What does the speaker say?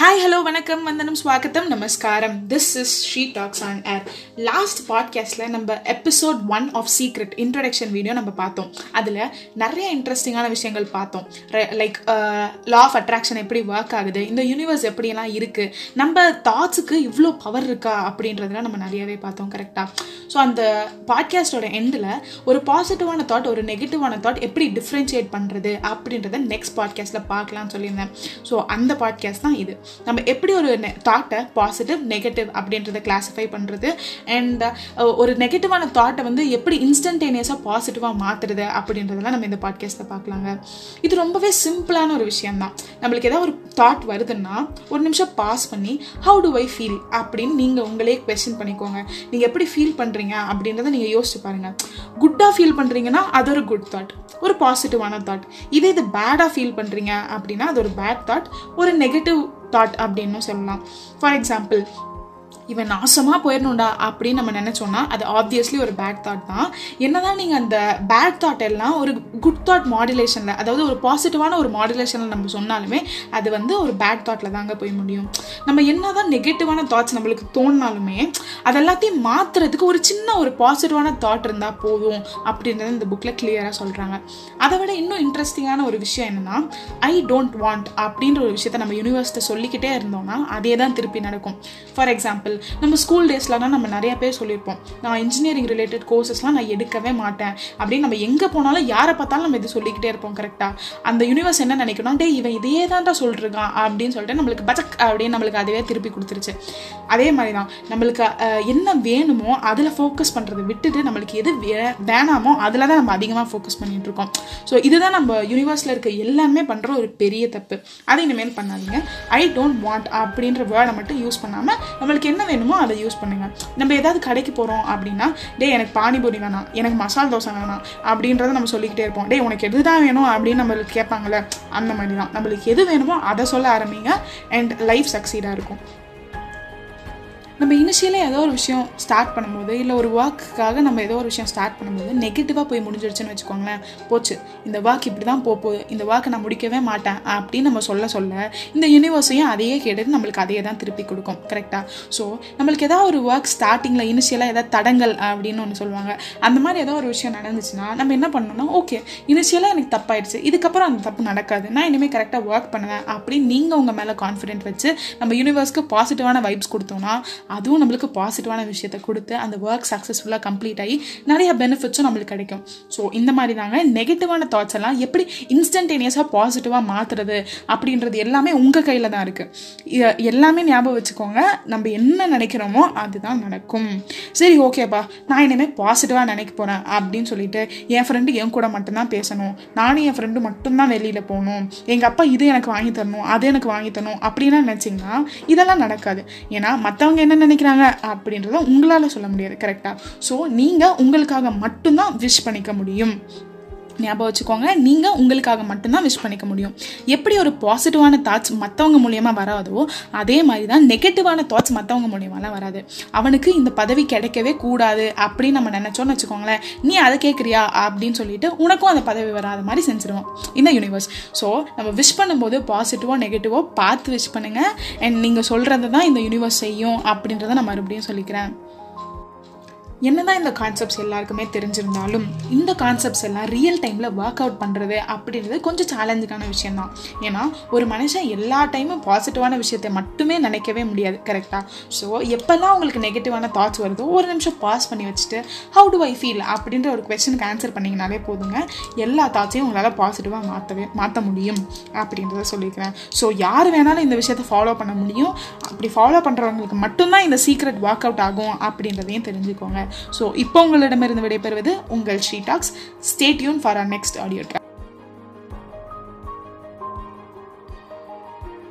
Hi hello வணக்கம். வந்தனம் ஸ்வாகத்தம் நமஸ்காரம். This is She Talks on air last பாட்காஸ்ட்டில் நம்ம episode one of secret introduction video நம்ம பார்த்தோம். அதில் நிறைய இன்ட்ரெஸ்டிங்கான விஷயங்கள் பார்த்தோம். லைக் லா ஆஃப் அட்ராக்ஷன் எப்படி ஒர்க் ஆகுது இந்த யூனிவர்ஸ் எப்படியெல்லாம் இருக்குது நம்ம தாட்ஸுக்கு இவ்வளோ பவர் இருக்கா அப்படின்றதுலாம் நம்ம நிறையவே பார்த்தோம் கரெக்டாக ஸோ அந்த பாட்காஸ்டோட எண்டில் ஒரு பாசிட்டிவான தாட் ஒரு நெகட்டிவான தாட் எப்படி டிஃப்ரென்ஷியேட் பண்ணுறது அப்படின்றத நெக்ஸ்ட் பாட்காஸ்ட்டில் பார்க்கலாம்னு சொல்லியிருந்தேன். ஸோ அந்த பாட்காஸ்ட் தான் இது. நம்ம எப்படி ஒரு தாட்டை பாசிட்டிவ் நெகட்டிவ் அப்படின்றத கிளாஸிஃபை பண்ணுறது அண்ட் ஒரு நெகட்டிவான தாட்டை வந்து எப்படி இன்ஸ்டன்டேனியஸாக பாசிட்டிவாக மாற்றுறது அப்படின்றதெல்லாம் நம்ம இந்த பாட்காஸ்ட்டில் பார்க்கலாங்க. இது ரொம்பவே சிம்பிளான ஒரு விஷயம் தான் நம்மளுக்கு ஏதாவது ஒரு தாட் வருதுன்னா ஒரு நிமிஷம் பாஸ் பண்ணி ஹவு டு ஐ ஃபீல் அப்படின்னு நீங்கள் உங்களே கொஸ்டின் பண்ணிக்கோங்க. நீங்கள் எப்படி ஃபீல் பண்ணுறீங்க அப்படின்றத நீங்கள் யோசிச்சு பாருங்கள் குட்டாக ஃபீல் பண்ணுறீங்கன்னா அது ஒரு குட் தாட் ஒரு பாசிட்டிவான தாட் இதே இது பேடாக ஃபீல் பண்ணுறீங்க அப்படின்னா அது ஒரு பேட் தாட் ஒரு நெகட்டிவ் தாட் அப்படின்னு சொல்லலாம் ஃபார் எக்ஸாம்பிள் இவன் நாசமாக போயிடணும்டா அப்படின்னு நம்ம நினச்சோன்னா அது ஆப்வியஸ்லி ஒரு பேட் தாட் தான். என்னதான் நீங்கள் அந்த பேட் தாட் எல்லாம் ஒரு குட் தாட் மாடுலேஷனில் அதாவது ஒரு பாசிட்டிவான ஒரு மாடுலேஷனில் நம்ம சொன்னாலுமே அது வந்து ஒரு பேட் தாட்டில் தாங்க போய் முடியும். நம்ம என்னதான் நெகட்டிவான தாட்ஸ் நம்மளுக்கு தோணினாலுமே அதெல்லாத்தையும் மாற்றுறதுக்கு ஒரு சின்ன ஒரு பாசிட்டிவான தாட் இருந்தால் போதும் அப்படின்றத இந்த புக்கில் கிளியராக சொல்கிறாங்க அதை விட இன்னும் இன்ட்ரெஸ்டிங்கான ஒரு விஷயம் என்னென்னா ஐ டோன்ட் வாண்ட் அப்படின்ற ஒரு விஷயத்த நம்ம யூனிவர்ஸ்ட்டை சொல்லிக்கிட்டே இருந்தோம்னா அதே தான் திருப்பி நடக்கும். ஃபார் எக்ஸாம்பிள் நம்ம ஸ்கூல் டேஸ்லலாம் நம்ம நிறைய பேர் சொல்லியிருப்போம் நான் இன்ஜினியரிங் ரிலேட்டட் கோர்சஸ்லாம் நான் எடுக்கவே மாட்டேன். அப்படின்னு நம்ம எங்கே போனாலும் யாரை பார்த்தாலும் நம்ம இது சொல்லிக்கிட்டே இருப்போம் கரெக்டாக அந்த யூனிவர்ஸ் என்ன நினைக்கணும் டே இவன் இதையே தான்டா சொல்லிருக்கான் அப்படின்னு சொல்லிட்டு நம்மளுக்கு பஜக் அப்படின்னு நம்மளுக்கு அதுவே திருப்பி கொடுத்துருச்சு. அதே மாதிரி தான் நம்மளுக்கு என்ன வேணுமோ அதில் ஃபோக்கஸ் பண்ணுறதை விட்டுட்டு நம்மளுக்கு எது வே வேணாமோ அதில் தான் நம்ம அதிகமாக ஃபோக்கஸ் பண்ணிட்டு இருக்கோம். ஸோ இதுதான் நம்ம யூனிவர்ஸில் இருக்க எல்லாமே பண்ணுற ஒரு பெரிய தப்பு. அதை இனிமேல் பண்ணாதீங்க. ஐ டோன்ட் வாண்ட் அப்படின்ற வேர்டை மட்டும் யூஸ் பண்ணாமல் நம்மளுக்கு என்ன வேணுமோ அதை யூஸ் பண்ணுங்க. நம்ம ஏதாவது கடைக்கு போகிறோம் அப்படின்னா டே எனக்கு பானிபூரி வேணாம் எனக்கு மசால் தோசை வேணாம் அப்படின்றத நம்ம சொல்லிக்கிட்டே இருப்போம். டே உனக்கு எது தான் வேணும்? அப்படின்னு நம்மளுக்கு கேட்பாங்கல்ல அந்த மாதிரி தான். நம்மளுக்கு எது வேணுமோ அதை சொல்ல ஆரம்பிங்க அண்ட் லைஃப் சக்சீடாக இருக்கும். நம்ம இனிஷியலாக ஏதோ ஒரு விஷயம் ஸ்டார்ட் பண்ணும்போது இல்லை ஒரு ஒர்க்குக்காக நம்ம ஏதோ ஒரு விஷயம் ஸ்டார்ட் பண்ணும்போது நெகட்டிவாக போய் முடிஞ்சிடுச்சுன்னு வச்சுக்கோங்களேன். போச்சு. இந்த ஒர்க் இப்படி தான் போகுது. இந்த ஒர்க்கை நான் முடிக்கவே மாட்டேன் அப்படின்னு நம்ம சொல்ல சொல்ல இந்த யூனிவர்ஸையும் அதையே கேட்டது நம்மளுக்கு அதையே தான் திருப்பி கொடுக்கும். கரெக்டாக ஸோ நம்மளுக்கு ஏதாவது ஒரு ஒர்க் ஸ்டார்டிங்கில் இனிஷியலாக ஏதாவது தடங்கள் அப்படின்னு ஒன்று சொல்லுவாங்க. அந்த மாதிரி ஏதோ ஒரு விஷயம் நடந்துச்சுன்னா நம்ம என்ன பண்ணணும்னா ஓகே இனிஷியலாக எனக்கு தப்பாயிடுச்சு. இதுக்கப்புறம் அந்த தப்பு நடக்காது. நான் இனிமேல் கரெக்டாக ஒர்க் பண்ணுவேன் அப்படின்னு நீங்கள் உங்கள் மேலே கான்ஃபிடென்ட் வச்சு நம்ம யூனிவர்ஸ்க்கு பாசிட்டிவான வைப்ஸ் கொடுத்தோம்னா அதுவும் நம்மளுக்கு பாசிட்டிவான விஷயத்த கொடுத்து அந்த ஒர்க் சக்ஸஸ்ஃபுல்லாக கம்ப்ளீட் ஆகி நிறைய பெனிஃபிட்ஸும் நம்மளுக்கு கிடைக்கும். ஸோ இந்த மாதிரி தாங்க நெகட்டிவான தாட்ஸ் எல்லாம் எப்படி இன்ஸ்டன்டேனியஸாக பாசிட்டிவாக மாற்றுறது அப்படின்றது எல்லாமே உங்கள் கையில் தான் இருக்குது எல்லாமே ஞாபகம் வச்சுக்கோங்க. நம்ம என்ன நினைக்கிறோமோ அதுதான் நடக்கும். சரி ஓகேப்பா நான் இனிமேல் பாசிட்டிவாக நினைக்க போகிறேன் அப்படின்னு சொல்லிட்டு என் ஃப்ரெண்டு என் கூட மட்டும்தான் பேசணும். நானும் என் ஃப்ரெண்டு மட்டும்தான் வெளியில் போகணும். எங்கள் அப்பா இது எனக்கு வாங்கி தரணும் அது எனக்கு வாங்கி தரணும் அப்படின்லாம் நினச்சிங்கன்னா இதெல்லாம் நடக்காது. ஏன்னா மற்றவங்க என்ன நினைக்கிறாங்க அப்படின்றத உங்களால் சொல்ல முடியாது கரெக்டாக ஸோ நீங்கள் உங்களுக்காக மட்டும்தான் விஷ் பண்ணிக்க முடியும். ஞாபகம் வச்சுக்கோங்க. நீங்கள் உங்களுக்காக மட்டும்தான் விஷ் பண்ணிக்க முடியும். எப்படி ஒரு பாசிட்டிவான தாட்ஸ் மற்றவங்க மூலியமாக வராதோ அதே மாதிரி தான் நெகட்டிவான தாட்ஸ் மற்றவங்க மூலியமாலாம் வராது. அவனுக்கு இந்த பதவி கிடைக்கவே கூடாது அப்படின்னு நம்ம நினச்சோன்னு வச்சுக்கோங்களேன். நீ அதை கேட்குறியா அப்படின்னு சொல்லிட்டு உனக்கும் அந்த பதவி வராத மாதிரி செஞ்சிருவோம் இந்த யூனிவர்ஸ் ஸோ நம்ம விஷ் பண்ணும்போது பாசிட்டிவோ நெகட்டிவோ பார்த்து விஷ் பண்ணுங்கள் அண்ட் நீங்கள் சொல்கிறது தான் இந்த யூனிவர்ஸ் செய்யும் அப்படின்றத நான் மறுபடியும் சொல்லிக்கிறேன். என்னதான் இந்த கான்செப்ட்ஸ் எல்லாருக்குமே தெரிஞ்சிருந்தாலும் இந்த கான்செப்ட்ஸ் எல்லாம் ரியல் டைமில் ஒர்க் அவுட் பண்ணுறது அப்படின்றது கொஞ்சம் சேலஞ்சுக்கான விஷயம் தான் ஏன்னா ஒரு மனுஷன் எல்லா டைமும் பாசிட்டிவான விஷயத்தை மட்டுமே நினைக்கவே முடியாது கரெக்டாக ஸோ எப்போல்லாம் உங்களுக்கு நெகட்டிவான தாட்ஸ் வருதோ ஒரு நிமிஷம் பாஸ் பண்ணி வச்சுட்டு ஹவு டு ஐ ஃபீல் அப்படின்ற ஒரு கொஸ்டினுக்கு ஆன்சர் பண்ணிங்கனாலே போதுங்க. எல்லா தாட்ஸையும் உங்களால் பாசிட்டிவாக மாற்றவே மாற்ற முடியும் அப்படின்றத சொல்லியிருக்கிறேன் ஸோ யார் வேணாலும் இந்த விஷயத்தை ஃபாலோ பண்ண முடியும். அப்படி ஃபாலோ பண்ணுறவங்களுக்கு மட்டும்தான் இந்த சீக்ரெட் ஒர்க் அவுட் ஆகும் அப்படின்றதையும் தெரிஞ்சுக்கோங்க. ஸோ இப்போ உங்களிடமிருந்து விடைபெறுவது உங்கள் She Talks stay tuned for our next audio track